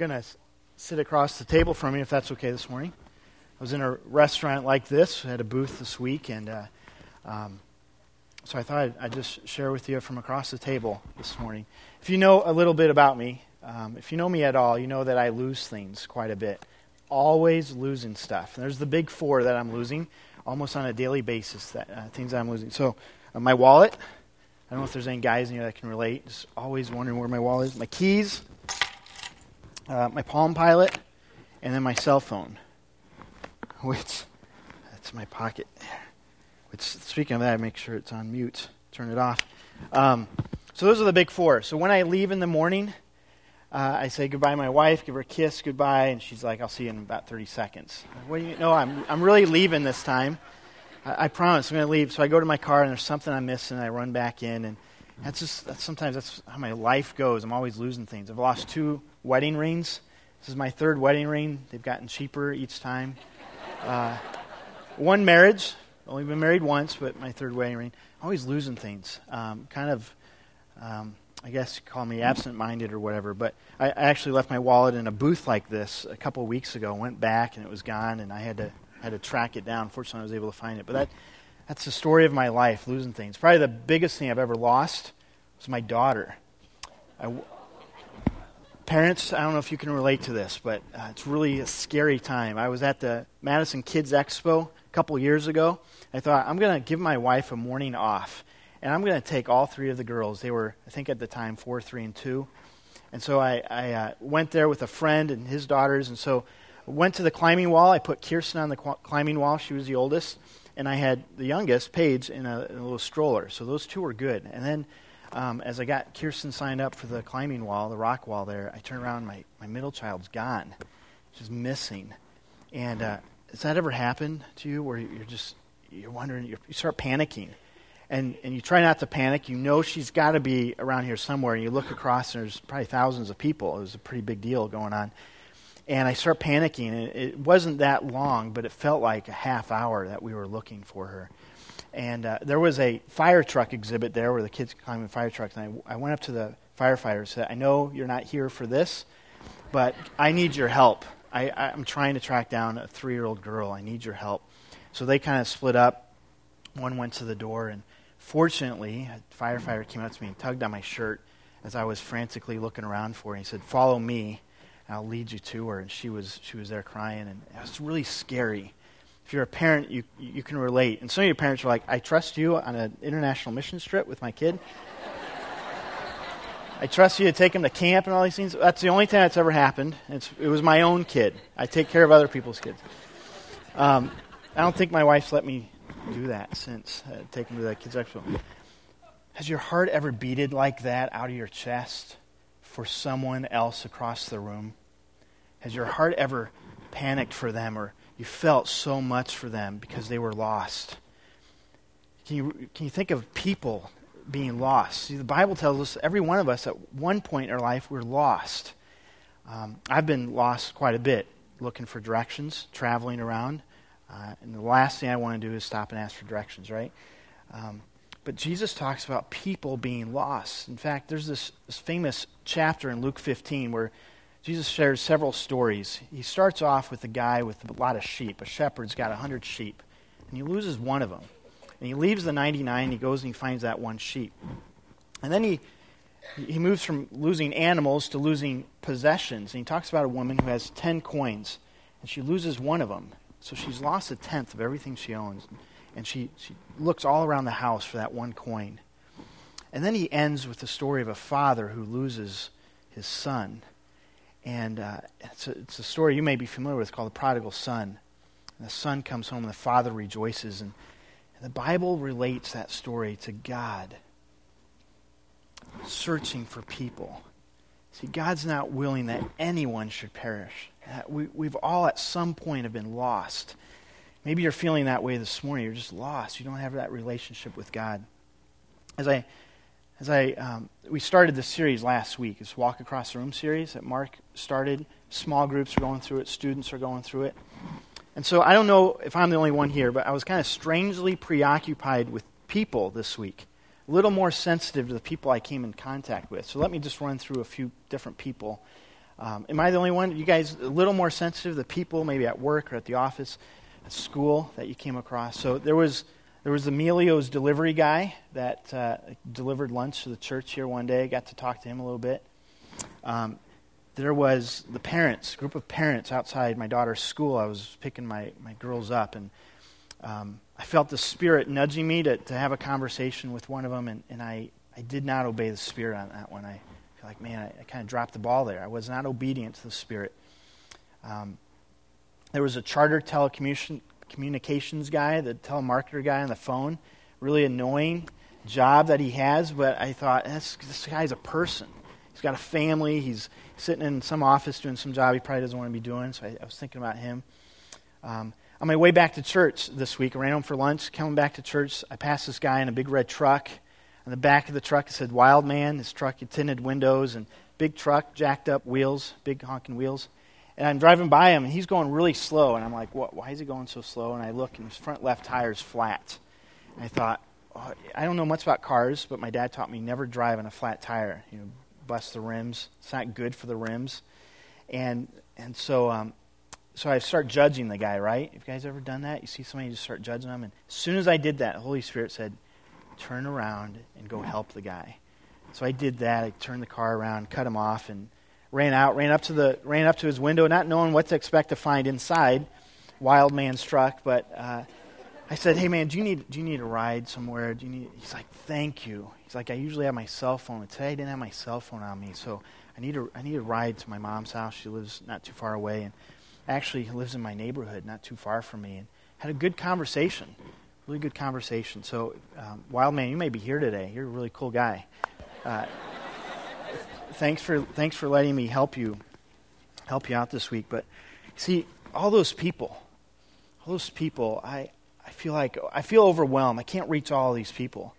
going to sit across the table from me if that's okay this morning. I was in a restaurant like this, at a booth this week, and uh, um, so I thought I'd, I'd, just share with you from across the table this morning. If you know a little bit about me, um, if you know me at all, you know that I lose things quite a bit. Always losing stuff. And there's the big four that I'm losing almost on a daily basis, that, uh, things I'm losing. So, uh, my wallet. I don't know if there's any guys in here that can relate. Just always wondering where my wallet is. My keys uh, my Palm Pilot, and then my cell phone, which that's my pocket. Which, speaking of that, I make sure it's on mute. Turn it off. Um, so those are the big four. So when I leave in the morning, uh, I say goodbye to my wife, give her a kiss, goodbye, and she's like, "I'll see you in about 30 seconds." What do you know? I'm I'm really leaving this time. I, I promise I'm going to leave. So I go to my car, and there's something I'm missing. I run back in, and that's just that's, sometimes that's how my life goes. I'm always losing things. I've lost two wedding rings. This is my third wedding ring. They've gotten cheaper each time. Uh, one marriage. Only been married once, but my third wedding ring. Always losing things. Um, kind of, um, I guess, call me absent-minded or whatever. But I, I, actually left my wallet in a booth like this a couple weeks ago. Went back and it was gone, and I had to had to track it down. Fortunately, I was able to find it. But that that's the story of my life, losing things. Probably the biggest thing I've ever lost was my daughter. I, parents, I don't know if you can relate to this, but uh, it's really a scary time. I was at the Madison Kids Expo a couple years ago. I thought, I'm going to give my wife a morning off, and I'm going to take all three of the girls. They were, I think at the time, four, three, and two. And so I, I uh, went there with a friend and his daughters, and so I went to the climbing wall. I put Kirsten on the qu- climbing wall. She was the oldest. And I had the youngest, Paige, in a, in a little stroller. So those two were good. And then um, as I got Kirsten signed up for the climbing wall, the rock wall there, I turn around, my, my middle child's gone. She's missing. And uh, has that ever happened to you where you're just, you're wondering, you're, you start panicking? And, and you try not to panic. You know she's got to be around here somewhere. And you look across, and there's probably thousands of people. It was a pretty big deal going on. And I start panicking. And it wasn't that long, but it felt like a half hour that we were looking for her. And uh, there was a fire truck exhibit there where the kids climbing fire trucks. And I, I went up to the firefighters and said, I know you're not here for this, but I need your help. I, I'm trying to track down a three year old girl. I need your help. So they kind of split up. One went to the door, and fortunately, a firefighter came up to me and tugged on my shirt as I was frantically looking around for her. He said, Follow me, and I'll lead you to her. And she was, she was there crying, and it was really scary if you're a parent, you, you can relate. And some of your parents are like, I trust you on an international mission trip with my kid. I trust you to take him to camp and all these things. That's the only time that's ever happened. It's, it was my own kid. I take care of other people's kids. Um, I don't think my wife's let me do that since uh, taking to the kids' expo. Has your heart ever beated like that out of your chest for someone else across the room? Has your heart ever panicked for them or you felt so much for them because they were lost. Can you, can you think of people being lost? See, the Bible tells us every one of us at one point in our life we're lost. Um, I've been lost quite a bit, looking for directions, traveling around. Uh, and the last thing I want to do is stop and ask for directions, right? Um, but Jesus talks about people being lost. In fact, there's this, this famous chapter in Luke 15 where Jesus shares several stories. He starts off with a guy with a lot of sheep. A shepherd's got a hundred sheep, and he loses one of them. And he leaves the 99, and he goes and he finds that one sheep. And then he, he moves from losing animals to losing possessions. And he talks about a woman who has 10 coins, and she loses one of them. So she's lost a tenth of everything she owns. And she, she looks all around the house for that one coin. And then he ends with the story of a father who loses his son. And uh, it's, a, it's, a, story you may be familiar with called the prodigal son. And the son comes home and the father rejoices. And, and the Bible relates that story to God searching for people. See, God's not willing that anyone should perish. We, we've all at some point have been lost. Maybe you're feeling that way this morning. You're just lost. You don't have that relationship with God. As I as I um, we started this series last week, this Walk Across the Room series that Mark started. Small groups are going through it, students are going through it. And so I don't know if I'm the only one here, but I was kind of strangely preoccupied with people this week, a little more sensitive to the people I came in contact with. So let me just run through a few different people. Um, am I the only one? You guys a little more sensitive to the people, maybe at work or at the office, at school, that you came across? So there was there was Emilio's delivery guy that uh, delivered lunch to the church here one day. I got to talk to him a little bit. Um, there was the parents, group of parents outside my daughter's school. I was picking my, my girls up, and um, I felt the Spirit nudging me to, to have a conversation with one of them, and, and I, I did not obey the Spirit on that one. I feel like, man, I, I kind of dropped the ball there. I was not obedient to the Spirit. Um, there was a charter telecommunications guy, the telemarketer guy on the phone, really annoying job that he has, but I thought, this, this guy's a person. He's got a family. He's sitting in some office doing some job he probably doesn't want to be doing, so I, I was thinking about him. Um, on my way back to church this week, I ran home for lunch. Coming back to church, I passed this guy in a big red truck. On the back of the truck, it said Wild Man. His truck had tinted windows and big truck, jacked up wheels, big honking wheels. And I'm driving by him, and he's going really slow. And I'm like, what, why is he going so slow? And I look, and his front left tire is flat. And I thought, oh, I don't know much about cars, but my dad taught me never drive on a flat tire. You know, bust the rims. It's not good for the rims. And, and so, um, so I start judging the guy, right? Have you guys ever done that? You see somebody, you just start judging them. And as soon as I did that, the Holy Spirit said, turn around and go help the guy. So I did that. I turned the car around, cut him off, and ran out, ran up to the, ran up to his window, not knowing what to expect to find inside. Wild man's truck, but uh, I said, "Hey man, do you need do you need a ride somewhere? Do you need?" He's like, "Thank you." He's like, "I usually have my cell phone, but today I didn't have my cell phone on me, so I need a I need a ride to my mom's house. She lives not too far away, and actually lives in my neighborhood, not too far from me." And had a good conversation, really good conversation. So, um, Wild Man, you may be here today. You're a really cool guy. Uh, thanks for thanks for letting me help you help you out this week. But see, all those people, all those people, I I feel like I feel overwhelmed. I can't reach all these people.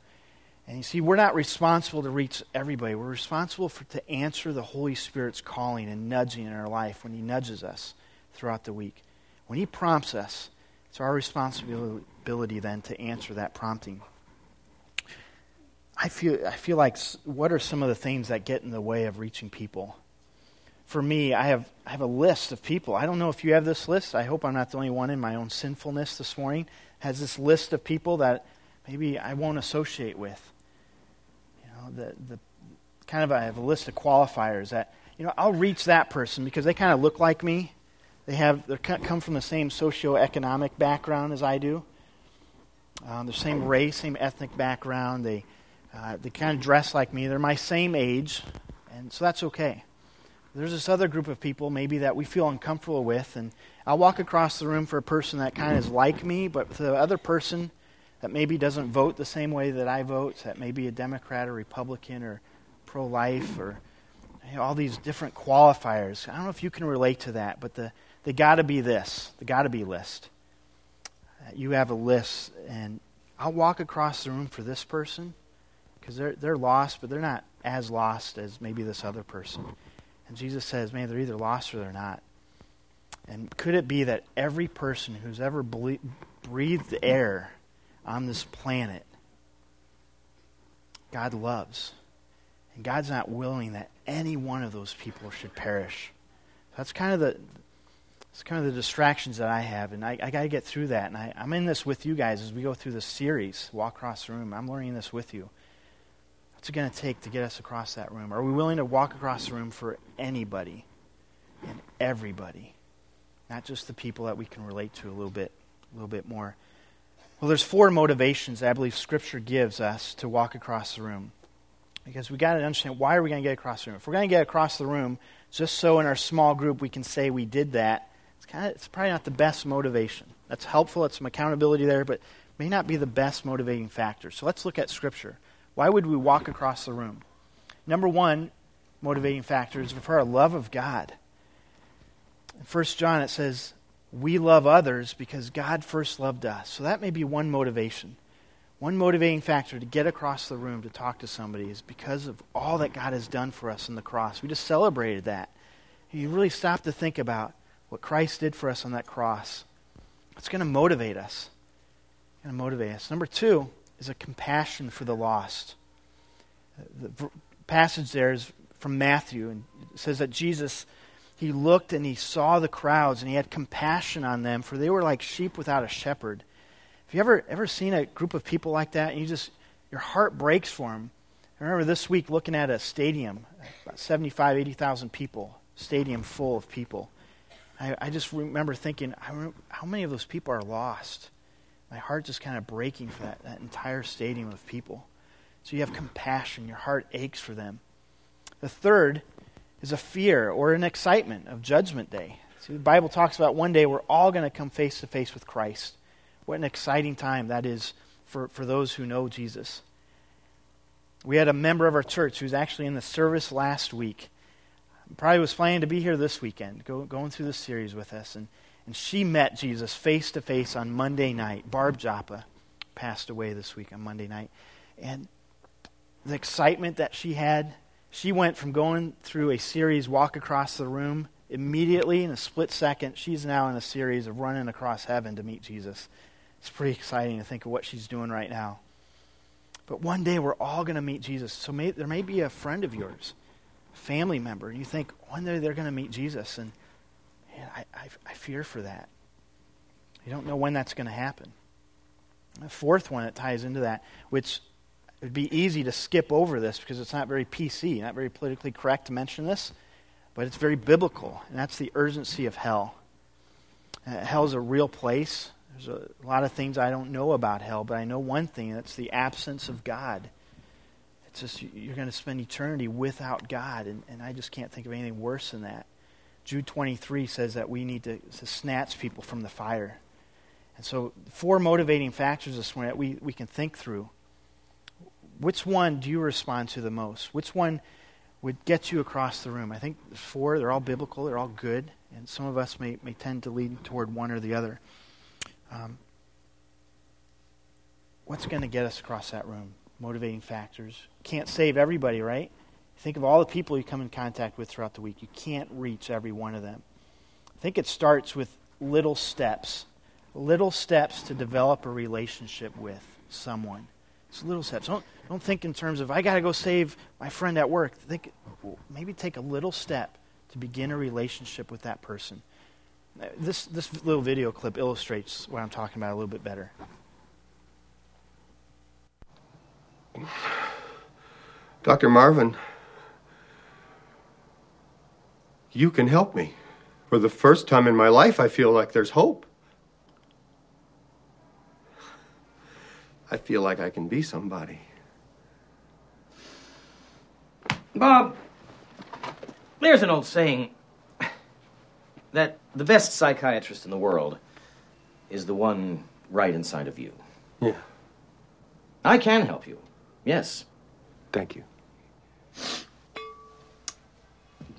And you see, we're not responsible to reach everybody. We're responsible for, to answer the Holy Spirit's calling and nudging in our life when He nudges us throughout the week. When He prompts us, it's our responsibility then to answer that prompting. I feel, I feel like what are some of the things that get in the way of reaching people? For me, I have, I have a list of people. I don't know if you have this list. I hope I'm not the only one in my own sinfulness this morning has this list of people that maybe I won't associate with. You know, the, the kind of I have a list of qualifiers that you know I'll reach that person because they kind of look like me. They have they come from the same socioeconomic background as I do. Um, the same race, same ethnic background. They uh, they kind of dress like me. They're my same age, and so that's okay. There's this other group of people maybe that we feel uncomfortable with, and I'll walk across the room for a person that kind of is like me, but the other person that maybe doesn't vote the same way that I vote, that may be a Democrat or Republican or pro life or you know, all these different qualifiers. I don't know if you can relate to that, but the, the got to be this, the got to be list. You have a list, and I'll walk across the room for this person because they're, they're lost, but they're not as lost as maybe this other person. And Jesus says, man, they're either lost or they're not. And could it be that every person who's ever ble- breathed air on this planet, God loves? And God's not willing that any one of those people should perish. That's kind of the it's kind of the distractions that I have, and I, I got to get through that. And I, I'm in this with you guys as we go through this series, Walk Across the Room. I'm learning this with you. What's it going to take to get us across that room? Are we willing to walk across the room for anybody and everybody, not just the people that we can relate to a little bit, a little bit more? Well, there's four motivations that I believe Scripture gives us to walk across the room. Because we got to understand why are we going to get across the room? If we're going to get across the room just so in our small group we can say we did that, it's kind of it's probably not the best motivation. That's helpful. It's some accountability there, but may not be the best motivating factor. So let's look at Scripture. Why would we walk across the room? Number one motivating factor is for our love of God. In 1 John, it says, We love others because God first loved us. So that may be one motivation. One motivating factor to get across the room to talk to somebody is because of all that God has done for us on the cross. We just celebrated that. You really stop to think about what Christ did for us on that cross. It's going to motivate us. It's going to motivate us. Number two, is a compassion for the lost. The passage there is from Matthew, and it says that Jesus he looked and he saw the crowds and he had compassion on them, for they were like sheep without a shepherd. Have you ever, ever seen a group of people like that and you just, your heart breaks for them? I remember this week looking at a stadium, about 75, 80,000 people, stadium full of people. I, I just remember thinking, I remember, how many of those people are lost? My heart just kind of breaking for that, that entire stadium of people. So you have compassion, your heart aches for them. The third is a fear or an excitement of Judgment Day. See, the Bible talks about one day we're all going to come face to face with Christ. What an exciting time that is for, for those who know Jesus. We had a member of our church who was actually in the service last week. Probably was planning to be here this weekend, go, going through this series with us. And, and she met Jesus face to face on Monday night. Barb Joppa passed away this week on Monday night. And the excitement that she had, she went from going through a series, Walk Across the Room, immediately in a split second, she's now in a series of running across heaven to meet Jesus. It's pretty exciting to think of what she's doing right now. But one day we're all going to meet Jesus. So may, there may be a friend of yours, a family member, and you think one day they're going to meet Jesus. And man, I, I, I fear for that. You don't know when that's going to happen. The fourth one that ties into that, which it would be easy to skip over this because it's not very PC, not very politically correct to mention this, but it's very biblical, and that's the urgency of hell. Uh, hell is a real place. There's a, a lot of things I don't know about hell, but I know one thing that's the absence of God. It's just you're going to spend eternity without God, and, and I just can't think of anything worse than that. Jude 23 says that we need to, to snatch people from the fire. And so, four motivating factors this morning that we, we can think through. Which one do you respond to the most? Which one would get you across the room? I think four, they're all biblical, they're all good, and some of us may, may tend to lean toward one or the other. Um, what's going to get us across that room? Motivating factors. Can't save everybody, right? Think of all the people you come in contact with throughout the week. You can't reach every one of them. I think it starts with little steps. Little steps to develop a relationship with someone. It's little steps. Don't, don't think in terms of, I got to go save my friend at work. Think, maybe take a little step to begin a relationship with that person. This, this little video clip illustrates what I'm talking about a little bit better. Dr. Marvin, you can help me. For the first time in my life, I feel like there's hope. I feel like I can be somebody. Bob, there's an old saying that the best psychiatrist in the world is the one right inside of you. Yeah. I can help you. Yes. Thank you.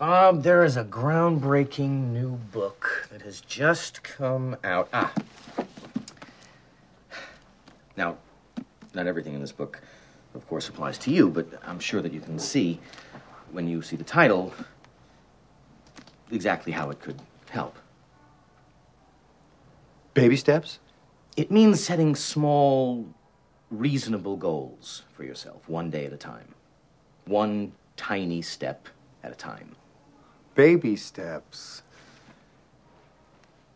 Bob, there is a groundbreaking new book that has just come out. Ah. Now, not everything in this book, of course, applies to you, but I'm sure that you can see, when you see the title, exactly how it could help. Baby steps? It means setting small, reasonable goals for yourself, one day at a time. One tiny step at a time. Baby steps.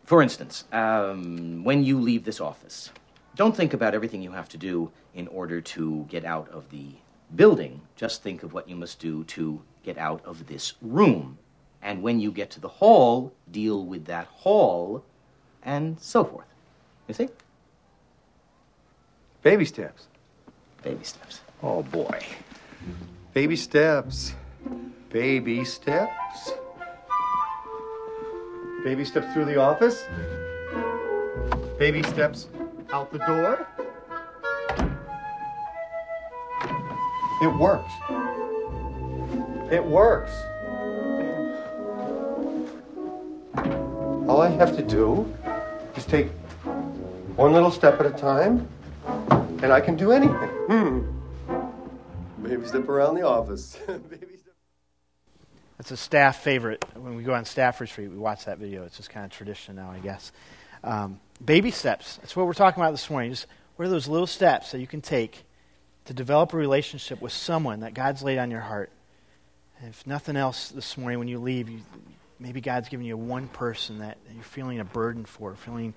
For instance, um, when you leave this office, don't think about everything you have to do in order to get out of the building. Just think of what you must do to get out of this room. And when you get to the hall, deal with that hall, and so forth. You see? Baby steps. Baby steps. Oh boy. Baby steps. Baby steps. Baby steps through the office. Baby steps out the door. It works. It works. All I have to do is take one little step at a time, and I can do anything. Hmm. Baby step around the office. That's a staff favorite. When we go on staff retreat, we watch that video. It's just kind of tradition now, I guess. Um, baby steps. That's what we're talking about this morning. Just what are those little steps that you can take to develop a relationship with someone that God's laid on your heart? And if nothing else this morning when you leave, you maybe God's given you one person that you're feeling a burden for, feeling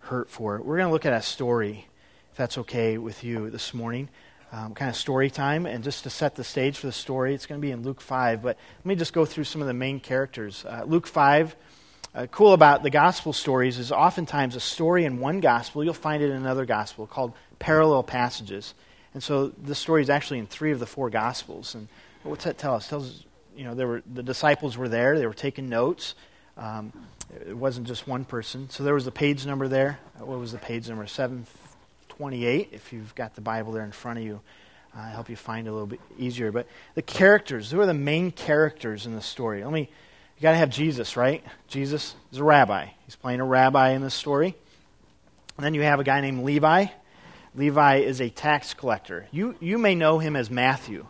hurt for. We're going to look at a story, if that's okay with you this morning. Um, kind of story time, and just to set the stage for the story, it's going to be in Luke 5. But let me just go through some of the main characters. Uh, Luke 5, uh, cool about the gospel stories is oftentimes a story in one gospel, you'll find it in another gospel called parallel passages. And so this story is actually in three of the four gospels. And what's that tell us? It tells you know, there were, the disciples were there, they were taking notes. Um, it wasn't just one person. So there was a page number there. What was the page number? 728, if you've got the Bible there in front of you. Uh, help you find it a little bit easier. But the characters, who are the main characters in the story? Let me you got to have Jesus, right? Jesus is a rabbi. He's playing a rabbi in this story. And then you have a guy named Levi. Levi is a tax collector. You, you may know him as Matthew.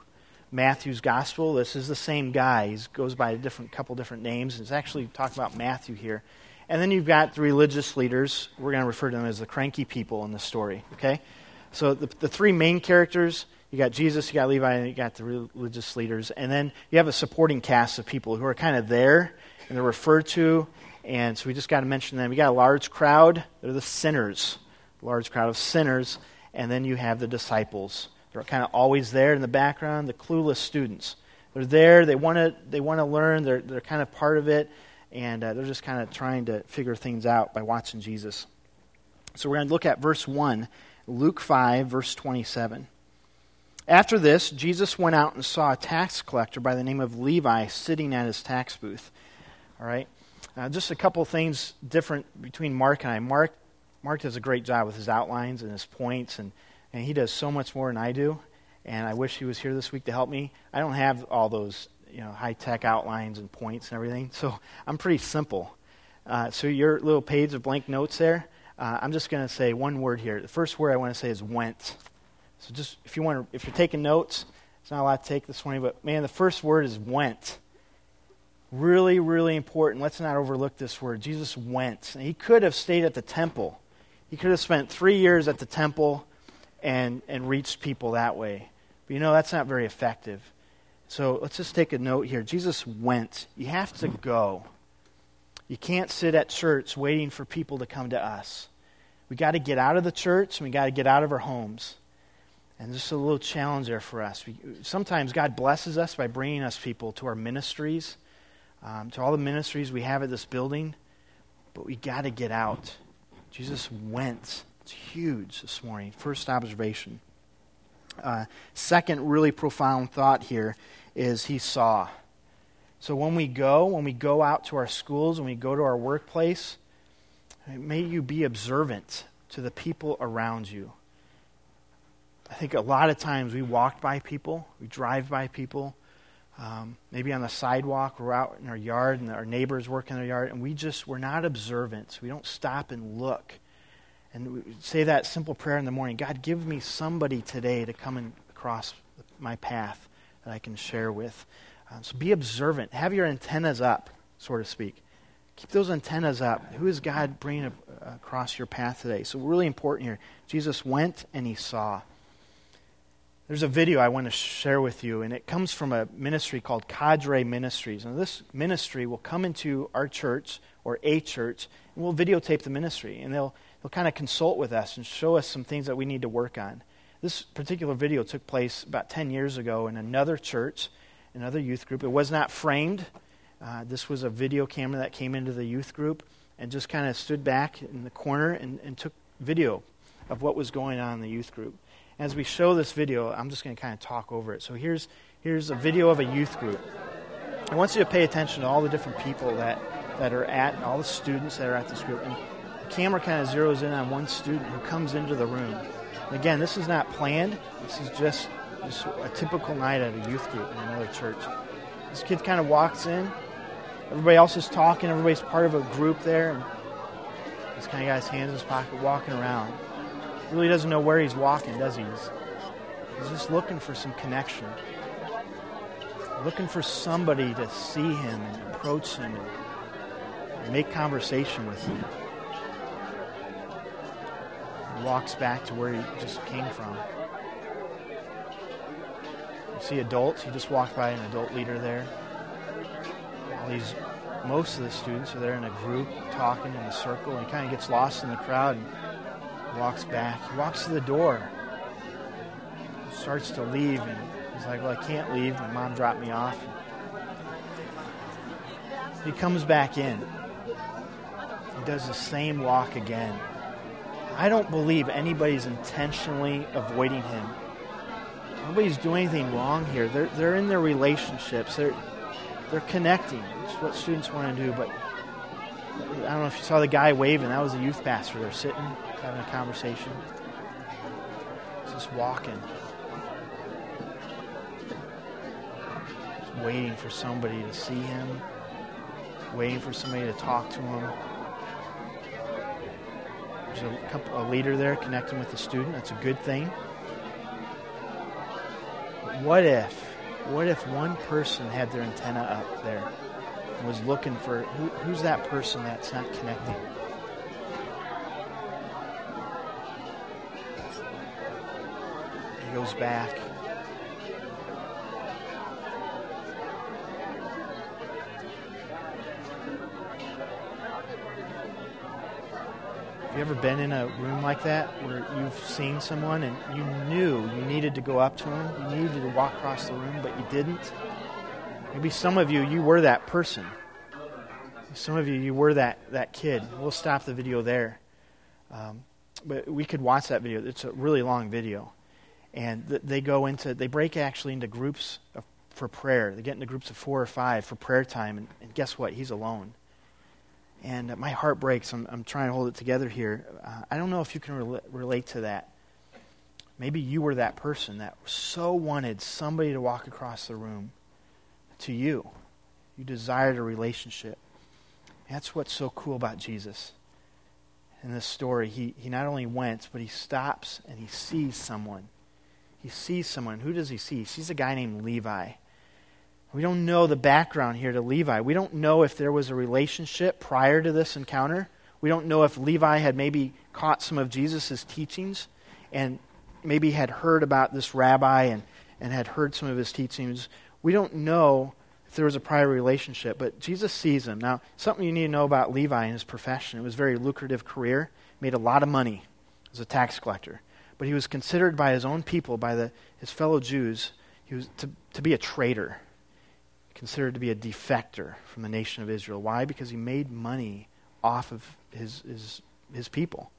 Matthew's gospel, this is the same guy. He goes by a different couple different names. It's actually talking about Matthew here. And then you've got the religious leaders. We're going to refer to them as the cranky people in the story, okay? So the, the three main characters you got Jesus, you got Levi, and you got the religious leaders. And then you have a supporting cast of people who are kind of there and they're referred to. And so we just got to mention them. You got a large crowd, they're the sinners, large crowd of sinners. And then you have the disciples. They're kind of always there in the background, the clueless students. They're there, they want to they wanna learn, they're, they're kind of part of it, and uh, they're just kind of trying to figure things out by watching Jesus. So we're going to look at verse 1, Luke 5, verse 27. After this, Jesus went out and saw a tax collector by the name of Levi sitting at his tax booth. All right? Uh, just a couple things different between Mark and I. Mark, Mark does a great job with his outlines and his points, and, and he does so much more than I do. And I wish he was here this week to help me. I don't have all those you know, high tech outlines and points and everything, so I'm pretty simple. Uh, so, your little page of blank notes there, uh, I'm just going to say one word here. The first word I want to say is went. So just if you want to, if you're taking notes, it's not a lot to take this morning, but man, the first word is went. Really, really important. Let's not overlook this word. Jesus went. And he could have stayed at the temple. He could have spent three years at the temple and, and reached people that way. But you know, that's not very effective. So let's just take a note here. Jesus went. You have to go. You can't sit at church waiting for people to come to us. We got to get out of the church and we got to get out of our homes. And just a little challenge there for us. We, sometimes God blesses us by bringing us people to our ministries, um, to all the ministries we have at this building, but we got to get out. Jesus went. It's huge this morning. First observation. Uh, second, really profound thought here is he saw. So when we go, when we go out to our schools, when we go to our workplace, may you be observant to the people around you. I think a lot of times we walk by people, we drive by people, um, maybe on the sidewalk, we're out in our yard, and our neighbors work in their yard, and we just, we're not observant. We don't stop and look. And say that simple prayer in the morning God, give me somebody today to come across my path that I can share with. Um, so be observant. Have your antennas up, so to speak. Keep those antennas up. Who is God bringing across your path today? So, really important here. Jesus went and he saw. There's a video I want to share with you, and it comes from a ministry called Cadre Ministries. And this ministry will come into our church or a church, and we'll videotape the ministry, and they'll they'll kind of consult with us and show us some things that we need to work on. This particular video took place about 10 years ago in another church, another youth group. It was not framed. Uh, this was a video camera that came into the youth group and just kind of stood back in the corner and, and took video of what was going on in the youth group as we show this video, I'm just going to kind of talk over it. So here's, here's a video of a youth group. I want you to pay attention to all the different people that, that are at, all the students that are at this group. And camera kind of zeroes in on one student who comes into the room. Again, this is not planned. This is just, just a typical night at a youth group in another church. This kid kind of walks in. Everybody else is talking. Everybody's part of a group there. And this kind of guy's hands in his pocket, walking around really doesn't know where he's walking, does he? He's, he's just looking for some connection, looking for somebody to see him and approach him and make conversation with him. Walks back to where he just came from. You see adults, he just walked by an adult leader there. All these most of the students are there in a group talking in a circle, and he kind of gets lost in the crowd and walks back. He walks to the door, starts to leave, and he's like, Well, I can't leave. My mom dropped me off. He comes back in. He does the same walk again. I don't believe anybody's intentionally avoiding him. Nobody's doing anything wrong here. They're, they're in their relationships. They're, they're connecting. It's what students want to do. But I don't know if you saw the guy waving. That was a youth pastor. They're sitting, having a conversation. Just walking. Just waiting for somebody to see him. Waiting for somebody to talk to him. There's a, couple, a leader there connecting with the student. That's a good thing. But what if, what if one person had their antenna up there and was looking for who, who's that person that's not connecting? He goes back. Have you ever been in a room like that where you've seen someone and you knew you needed to go up to them, you needed to walk across the room, but you didn't? Maybe some of you, you were that person. Some of you, you were that, that kid. We'll stop the video there. Um, but we could watch that video. It's a really long video. And th- they go into, they break actually into groups of, for prayer. They get into groups of four or five for prayer time. And, and guess what? He's alone and my heart breaks. I'm, I'm trying to hold it together here. Uh, I don't know if you can re- relate to that. Maybe you were that person that so wanted somebody to walk across the room to you. You desired a relationship. That's what's so cool about Jesus. In this story, he, he not only went, but he stops and he sees someone. He sees someone. Who does he see? He sees a guy named Levi. We don't know the background here to Levi. We don't know if there was a relationship prior to this encounter. We don't know if Levi had maybe caught some of Jesus' teachings and maybe had heard about this rabbi and, and had heard some of his teachings. We don't know if there was a prior relationship, but Jesus sees him. Now, something you need to know about Levi and his profession. It was a very lucrative career, made a lot of money as a tax collector. But he was considered by his own people, by the, his fellow Jews, he was to, to be a traitor considered to be a defector from the nation of Israel. Why? Because he made money off of his, his, his people.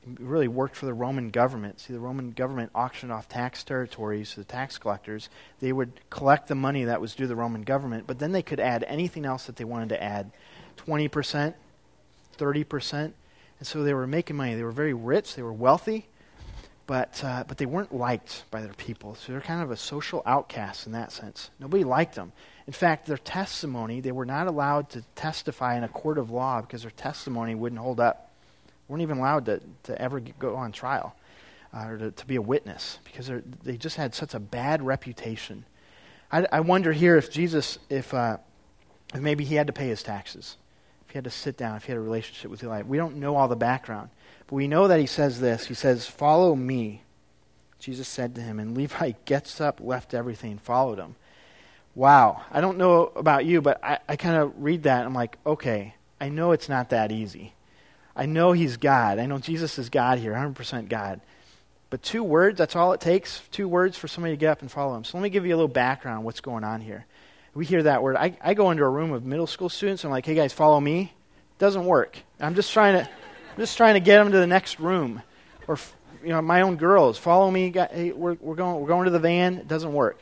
He really worked for the Roman government. See, the Roman government auctioned off tax territories to the tax collectors. They would collect the money that was due the Roman government, but then they could add anything else that they wanted to add 20%, 30%. And so they were making money. They were very rich, they were wealthy, but, uh, but they weren't liked by their people. So they're kind of a social outcast in that sense. Nobody liked them. In fact, their testimony, they were not allowed to testify in a court of law because their testimony wouldn't hold up. They weren't even allowed to, to ever go on trial uh, or to, to, be a witness because they just had such a bad reputation. I, I wonder here if Jesus, if, uh, if maybe he had to pay his taxes, if he had to sit down, if he had a relationship with Levi. We don't know all the background, but we know that he says this. He says, Follow me. Jesus said to him, and Levi gets up, left everything, followed him wow, I don't know about you, but I, I kind of read that I'm like, okay, I know it's not that easy. I know he's God. I know Jesus is God here, 100% God. But two words, that's all it takes. Two words for somebody to get up and follow him. So let me give you a little background what's going on here. We hear that word. I, I go into a room of middle school students and I'm like, hey guys, follow me. Doesn't work. I'm just trying to, I'm just trying to get them to the next room. Or, you know, my own girls, follow me. Hey, we're, we're, going, we're going to the van. It doesn't work.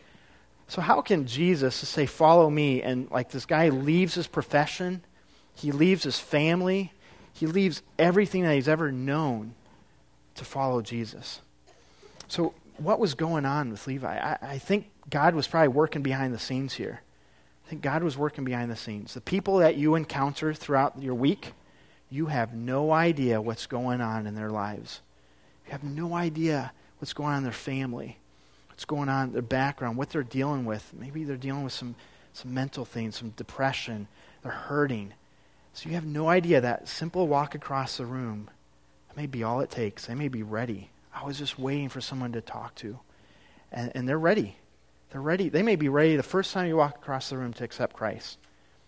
So, how can Jesus say, Follow me, and like this guy leaves his profession, he leaves his family, he leaves everything that he's ever known to follow Jesus? So, what was going on with Levi? I, I think God was probably working behind the scenes here. I think God was working behind the scenes. The people that you encounter throughout your week, you have no idea what's going on in their lives. You have no idea what's going on in their family what's going on, in their background, what they're dealing with. Maybe they're dealing with some, some mental things, some depression. They're hurting. So you have no idea that simple walk across the room that may be all it takes. They may be ready. I was just waiting for someone to talk to. And, and they're ready. They're ready. They may be ready the first time you walk across the room to accept Christ.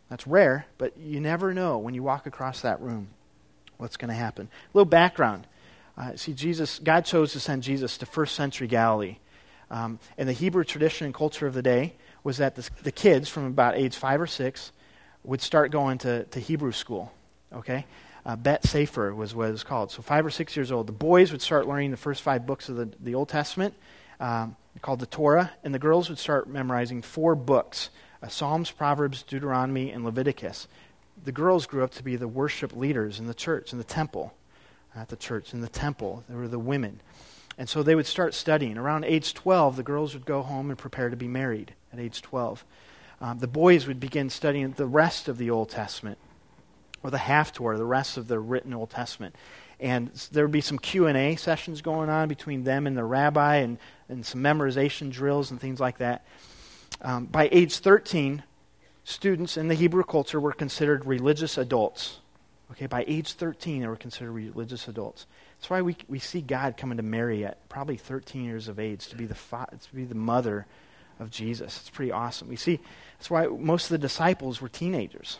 That's rare, but you never know when you walk across that room what's going to happen. A little background. Uh, see, Jesus, God chose to send Jesus to first century Galilee. Um, and the Hebrew tradition and culture of the day was that the, the kids from about age five or six would start going to, to Hebrew school. Okay? Uh, Bet Sefer was what it was called. So, five or six years old. The boys would start learning the first five books of the, the Old Testament, um, called the Torah, and the girls would start memorizing four books uh, Psalms, Proverbs, Deuteronomy, and Leviticus. The girls grew up to be the worship leaders in the church, in the temple. At the church, in the temple. They were the women. And so they would start studying. Around age 12, the girls would go home and prepare to be married at age 12. Um, the boys would begin studying the rest of the Old Testament, or the Haftorah, the rest of the written Old Testament. And there would be some Q&A sessions going on between them and the rabbi and, and some memorization drills and things like that. Um, by age 13, students in the Hebrew culture were considered religious adults. Okay, by age 13, they were considered religious adults. That's why we, we see God coming to Mary at probably 13 years of age to be the, fa- to be the mother of Jesus. It's pretty awesome. We see that's why most of the disciples were teenagers.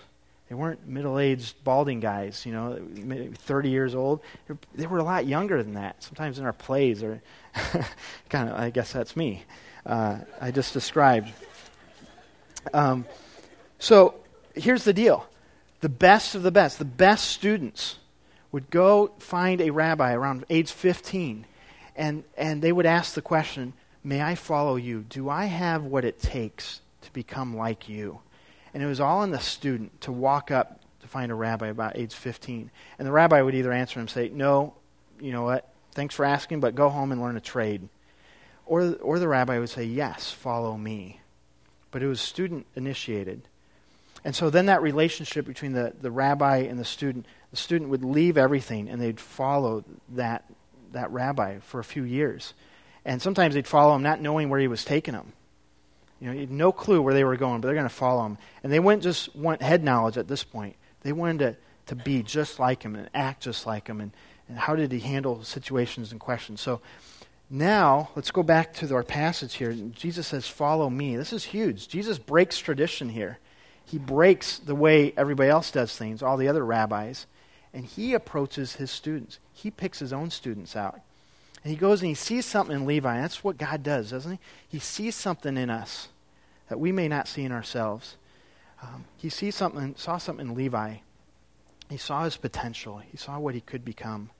They weren't middle aged, balding guys, you know, 30 years old. They were a lot younger than that. Sometimes in our plays, or kind of, I guess that's me. Uh, I just described. Um, so here's the deal the best of the best, the best students would go find a rabbi around age 15, and, and they would ask the question May I follow you? Do I have what it takes to become like you? And it was all in the student to walk up to find a rabbi about age 15. And the rabbi would either answer and say, No, you know what? Thanks for asking, but go home and learn a trade. Or, or the rabbi would say, Yes, follow me. But it was student initiated. And so then that relationship between the, the rabbi and the student, the student would leave everything and they'd follow that, that rabbi for a few years. And sometimes they'd follow him not knowing where he was taking them. You know, no clue where they were going, but they're going to follow him. And they wouldn't just want head knowledge at this point. They wanted to, to be just like him and act just like him. And, and how did he handle situations and questions? So now, let's go back to our passage here. Jesus says, Follow me. This is huge. Jesus breaks tradition here he breaks the way everybody else does things, all the other rabbis, and he approaches his students. He picks his own students out. And he goes and he sees something in Levi. That's what God does, doesn't he? He sees something in us that we may not see in ourselves. Um, he sees something, saw something in Levi. He saw his potential. He saw what he could become.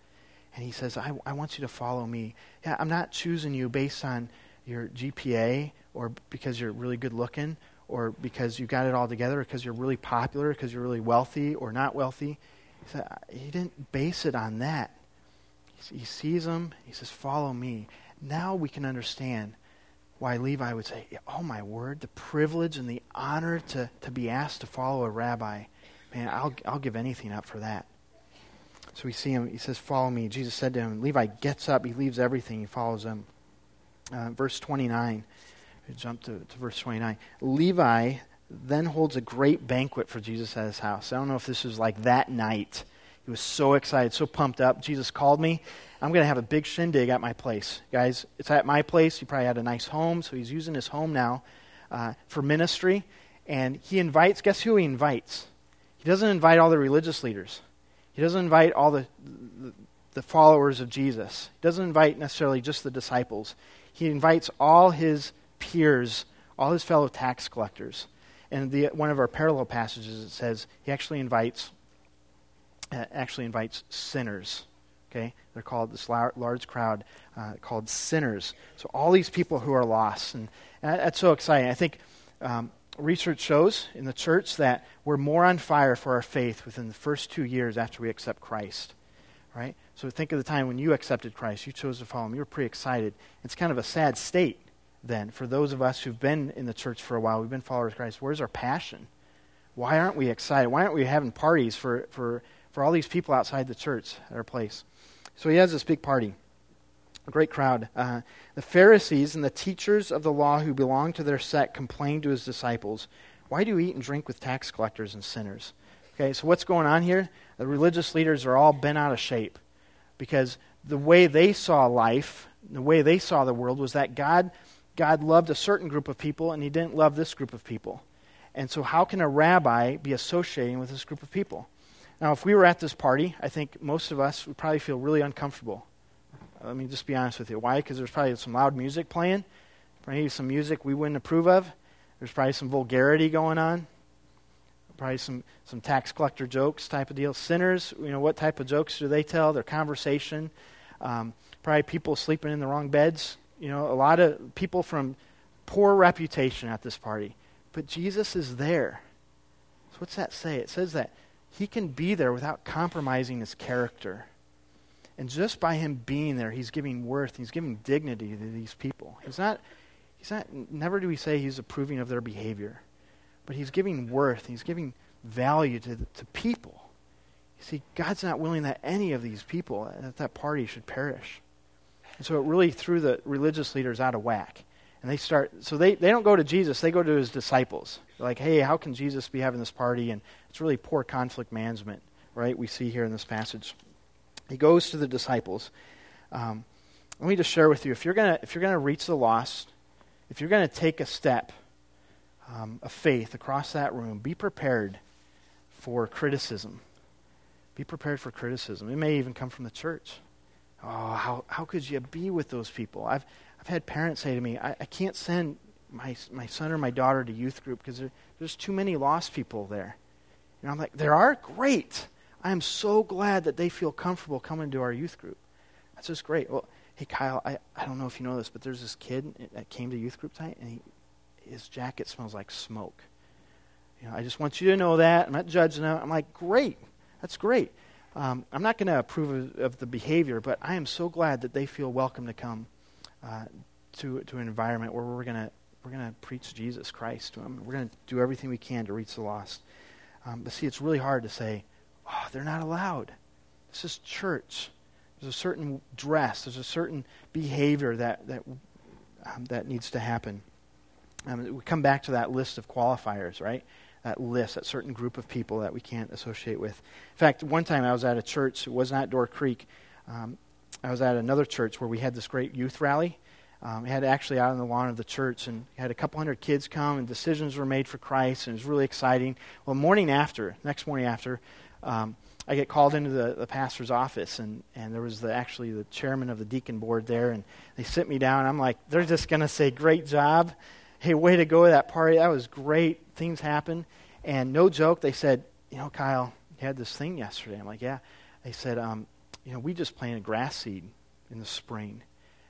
And he says, I, I want you to follow me. Yeah, I'm not choosing you based on your GPA or because you're really good looking or because you got it all together, or because you're really popular, because you're really wealthy or not wealthy. He said he didn't base it on that. He sees them. He says, "Follow me." Now we can understand why Levi would say, "Oh my word, the privilege and the honor to to be asked to follow a rabbi, man, I'll I'll give anything up for that." So we see him. He says, "Follow me." Jesus said to him. Levi gets up. He leaves everything. He follows him. Uh, verse twenty nine. We jump to, to verse 29. Levi then holds a great banquet for Jesus at his house. I don't know if this was like that night. He was so excited, so pumped up. Jesus called me. I'm going to have a big shindig at my place. Guys, it's at my place. He probably had a nice home, so he's using his home now uh, for ministry. And he invites, guess who he invites? He doesn't invite all the religious leaders, he doesn't invite all the, the, followers of Jesus, he doesn't invite necessarily just the disciples. He invites all his peers, all his fellow tax collectors. And the, one of our parallel passages it says he actually invites uh, actually invites sinners. Okay, they're called this large crowd uh, called sinners. So all these people who are lost, and, and that's so exciting. I think um, research shows in the church that we're more on fire for our faith within the first two years after we accept Christ. Right. So think of the time when you accepted Christ, you chose to follow Him. You were pretty excited. It's kind of a sad state then, for those of us who've been in the church for a while, we've been followers of Christ, where's our passion? Why aren't we excited? Why aren't we having parties for, for, for all these people outside the church at our place? So he has this big party, a great crowd. Uh, the Pharisees and the teachers of the law who belonged to their sect complained to his disciples, Why do you eat and drink with tax collectors and sinners? Okay, so what's going on here? The religious leaders are all bent out of shape because the way they saw life, the way they saw the world was that God God loved a certain group of people and he didn't love this group of people. And so, how can a rabbi be associating with this group of people? Now, if we were at this party, I think most of us would probably feel really uncomfortable. Let me just be honest with you. Why? Because there's probably some loud music playing, maybe some music we wouldn't approve of. There's probably some vulgarity going on, probably some, some tax collector jokes type of deal. Sinners, you know, what type of jokes do they tell? Their conversation. Um, probably people sleeping in the wrong beds. You know, a lot of people from poor reputation at this party. But Jesus is there. So what's that say? It says that he can be there without compromising his character. And just by him being there, he's giving worth, he's giving dignity to these people. He's not, he's not, never do we say he's approving of their behavior, but he's giving worth, he's giving value to, to people. You see, God's not willing that any of these people at that party should perish. And so it really threw the religious leaders out of whack. And they start, so they, they don't go to Jesus, they go to his disciples. They're like, hey, how can Jesus be having this party? And it's really poor conflict management, right? We see here in this passage. He goes to the disciples. Um, let me just share with you if you're going if you're gonna reach the lost, if you're going to take a step um, of faith across that room, be prepared for criticism. Be prepared for criticism. It may even come from the church. Oh, how, how could you be with those people? I've, I've had parents say to me, I, I can't send my, my son or my daughter to youth group because there, there's too many lost people there. And I'm like, there are? Great. I am so glad that they feel comfortable coming to our youth group. That's just great. Well, hey, Kyle, I, I don't know if you know this, but there's this kid that came to youth group tonight, and he, his jacket smells like smoke. You know, I just want you to know that. I'm not judging him. I'm like, great. That's great. Um, I'm not going to approve of, of, the behavior, but I am so glad that they feel welcome to come uh, to, to an environment where we're going to we're going to preach Jesus Christ to them. We're going to do everything we can to reach the lost. Um, but see, it's really hard to say, oh, they're not allowed. This is church. There's a certain dress. There's a certain behavior that that um, that needs to happen. Um, we come back to that list of qualifiers, right? That list, that certain group of people that we can't associate with. In fact, one time I was at a church. It was not Door Creek. Um, I was at another church where we had this great youth rally. Um, we had actually out on the lawn of the church, and had a couple hundred kids come, and decisions were made for Christ, and it was really exciting. Well, morning after, next morning after, um, I get called into the, the pastor's office, and, and there was the, actually the chairman of the deacon board there, and they sit me down. I'm like, they're just going to say, great job. Hey, way to go to that party. That was great. Things happened. And no joke, they said, you know, Kyle, you had this thing yesterday. I'm like, yeah. They said, um, you know, we just planted grass seed in the spring,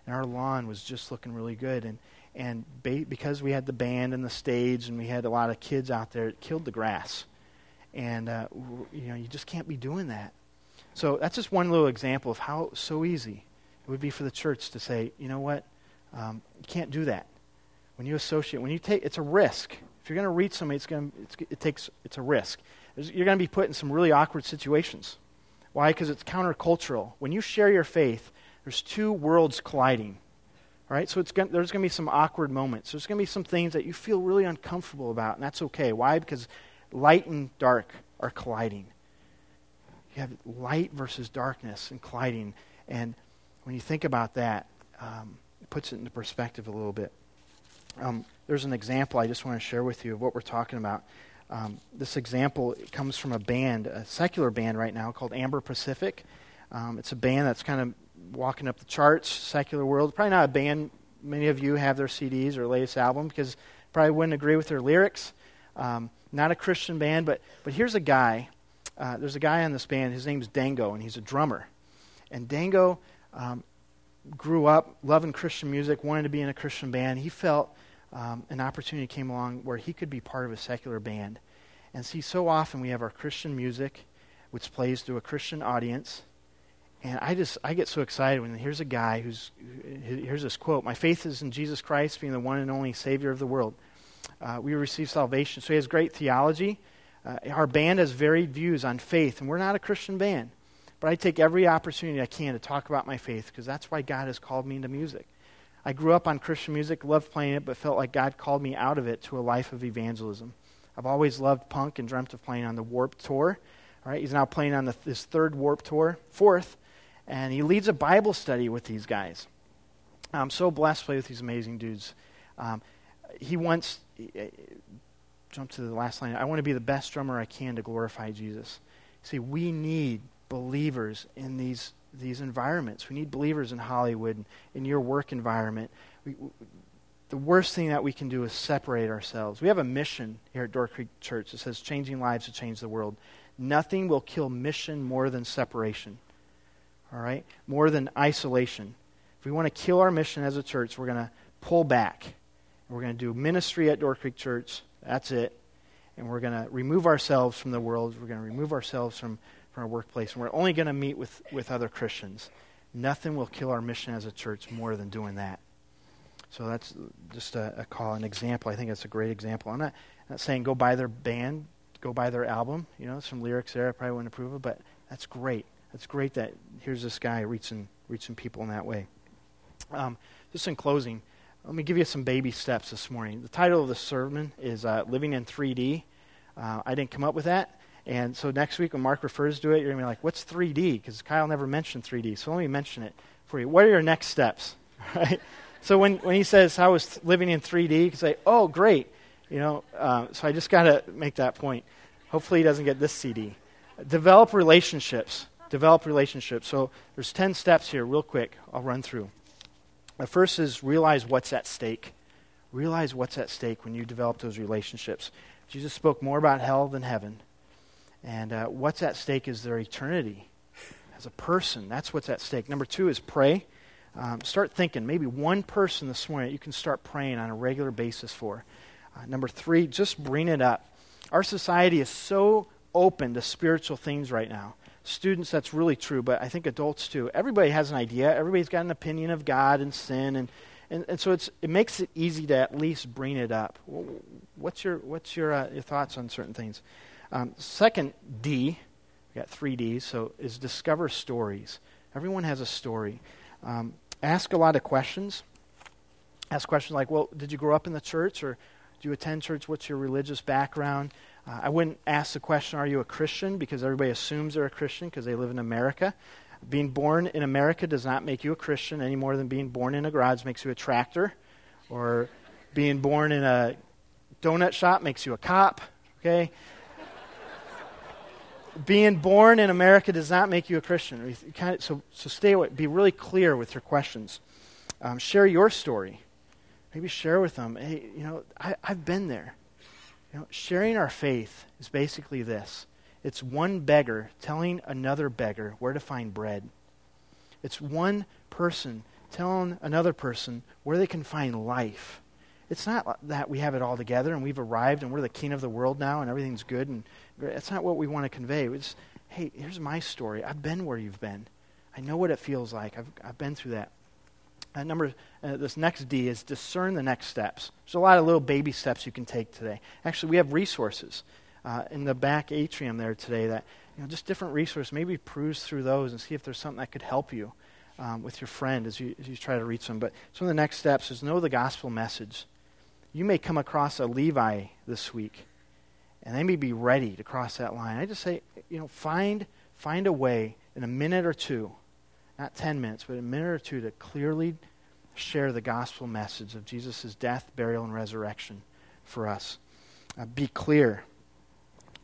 and our lawn was just looking really good. And, and ba- because we had the band and the stage and we had a lot of kids out there, it killed the grass. And, uh, you know, you just can't be doing that. So that's just one little example of how so easy it would be for the church to say, you know what, um, you can't do that. When you associate, when you take, it's a risk. If you're going to reach somebody, it's going to, it takes, it's a risk. You're going to be put in some really awkward situations. Why? Because it's countercultural. When you share your faith, there's two worlds colliding. All right, so going, there's going to be some awkward moments. There's going to be some things that you feel really uncomfortable about, and that's okay. Why? Because light and dark are colliding. You have light versus darkness and colliding. And when you think about that, um, it puts it into perspective a little bit. Um, there's an example I just want to share with you of what we're talking about. Um, this example comes from a band, a secular band right now called Amber Pacific. Um, it's a band that's kind of walking up the charts, secular world. Probably not a band many of you have their CDs or latest album because probably wouldn't agree with their lyrics. Um, not a Christian band, but, but here's a guy. Uh, there's a guy on this band. His name's Dango, and he's a drummer. And Dango um, grew up loving Christian music, wanted to be in a Christian band. He felt um, an opportunity came along where he could be part of a secular band. And see, so often we have our Christian music, which plays to a Christian audience. And I just, I get so excited when here's a guy who's, here's this quote My faith is in Jesus Christ being the one and only Savior of the world uh, we receive salvation. So he has great theology. Uh, our band has varied views on faith, and we're not a Christian band. But I take every opportunity I can to talk about my faith because that's why God has called me into music. I grew up on Christian music, loved playing it, but felt like God called me out of it to a life of evangelism. I've always loved punk and dreamt of playing on the Warped Tour. All right, he's now playing on the, his third Warped Tour, fourth, and he leads a Bible study with these guys. I'm so blessed to play with these amazing dudes. Um, he wants Eh, eh, jump to the last line. I want to be the best drummer I can to glorify Jesus. See, we need believers in these these environments. We need believers in Hollywood, in your work environment. We, the worst thing that we can do is separate ourselves. We have a mission here at Door Creek Church that says changing lives to change the world. Nothing will kill mission more than separation. All right? More than isolation. If we want to kill our mission as a church, we're going to pull back. We're going to do ministry at Door Creek Church. That's it. And we're going to remove ourselves from the world. We're going to remove ourselves from, from our workplace. And we're only going to meet with, with other Christians. Nothing will kill our mission as a church more than doing that. So that's just a, a call, an example. I think that's a great example. I'm not, not saying go buy their band, go buy their album. You know, some lyrics there I probably wouldn't approve of, but that's great. That's great that here's this guy reaching reaching people in that way. Um, just in closing, let me give you some baby steps this morning. The title of the sermon is uh, Living in 3D. Uh, I didn't come up with that. And so next week when Mark refers to it, you're going to be like, what's 3D? Because Kyle never mentioned 3D. So let me mention it for you. What are your next steps? Right? So when, when he says, How is living in 3D? You can say, Oh, great. You know, uh, so I just got to make that point. Hopefully, he doesn't get this CD. Develop relationships. Develop relationships. So there's 10 steps here, real quick. I'll run through. The first is realize what's at stake. Realize what's at stake when you develop those relationships. Jesus spoke more about hell than heaven. And uh, what's at stake is their eternity as a person. That's what's at stake. Number two is pray. Um, start thinking maybe one person this morning you can start praying on a regular basis for. Uh, number three, just bring it up. Our society is so open to spiritual things right now. Students, that's really true, but I think adults too. Everybody has an idea. Everybody's got an opinion of God and sin, and, and, and so it's, it makes it easy to at least bring it up. What's your, what's your, uh, your thoughts on certain things? Um, second D, we got three Ds, so is discover stories. Everyone has a story. Um, ask a lot of questions. Ask questions like, well, did you grow up in the church or do you attend church? What's your religious background? Uh, I wouldn't ask the question, are you a Christian? Because everybody assumes they're a Christian because they live in America. Being born in America does not make you a Christian any more than being born in a garage makes you a tractor or being born in a donut shop makes you a cop, okay? being born in America does not make you a Christian. So, so stay away. Be really clear with your questions. Um, share your story. Maybe share with them, hey, you know, I, I've been there. You know, sharing our faith is basically this it's one beggar telling another beggar where to find bread. It's one person telling another person where they can find life. It's not that we have it all together and we've arrived and we're the king of the world now and everything's good and that's not what we want to convey. It's, hey, here's my story. I've been where you've been. I know what it feels like. I've, I've been through that. Uh, number, uh, this next D is discern the next steps. There's a lot of little baby steps you can take today. Actually, we have resources uh, in the back atrium there today that, you know, just different resources. Maybe peruse through those and see if there's something that could help you um, with your friend as you, as you try to reach them. But some of the next steps is know the gospel message. You may come across a Levi this week and they may be ready to cross that line. I just say, you know, find find a way in a minute or two, not 10 minutes, but a minute or two to clearly share the gospel message of Jesus' death, burial, and resurrection for us. Uh, be clear.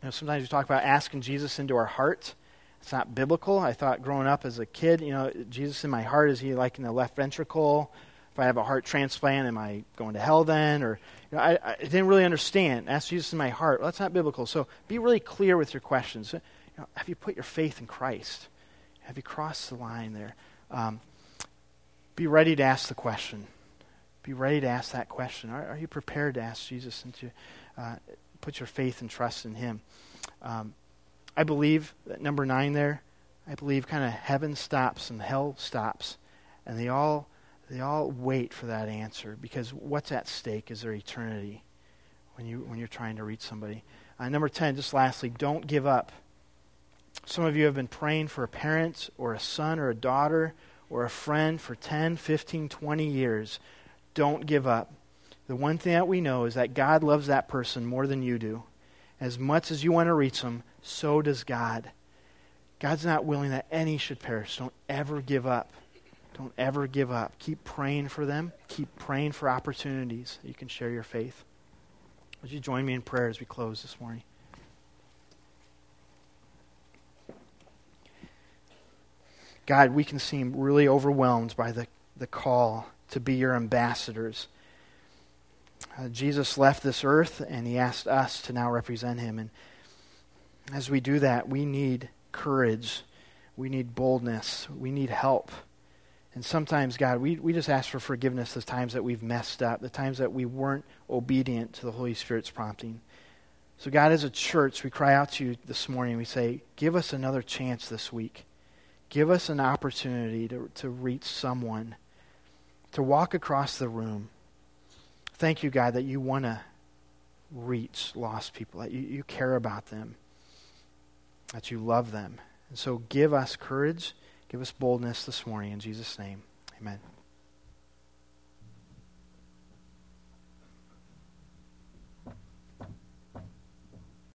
You know, sometimes we talk about asking Jesus into our heart. It's not biblical. I thought growing up as a kid, you know, Jesus in my heart, is he like in the left ventricle? If I have a heart transplant, am I going to hell then? Or you know, I, I, didn't really understand. Ask Jesus in my heart. Well, that's not biblical. So be really clear with your questions. You know, have you put your faith in Christ? Have you crossed the line there? Um, be ready to ask the question. Be ready to ask that question. Are, are you prepared to ask Jesus and to uh, put your faith and trust in Him? Um, I believe that number nine there, I believe kind of heaven stops and hell stops, and they all they all wait for that answer because what's at stake is their eternity when, you, when you're trying to reach somebody. Uh, number 10, just lastly, don't give up. Some of you have been praying for a parent or a son or a daughter or a friend for 10, 15, 20 years. Don't give up. The one thing that we know is that God loves that person more than you do. As much as you want to reach them, so does God. God's not willing that any should perish. Don't ever give up. Don't ever give up. Keep praying for them. Keep praying for opportunities you can share your faith. Would you join me in prayer as we close this morning? God, we can seem really overwhelmed by the, the call to be your ambassadors. Uh, Jesus left this earth and he asked us to now represent him. And as we do that, we need courage, we need boldness, we need help. And sometimes, God, we, we just ask for forgiveness the times that we've messed up, the times that we weren't obedient to the Holy Spirit's prompting. So, God, as a church, we cry out to you this morning. We say, give us another chance this week. Give us an opportunity to, to reach someone, to walk across the room. Thank you, God, that you want to reach lost people, that you, you care about them, that you love them. And so give us courage, give us boldness this morning. In Jesus' name, amen.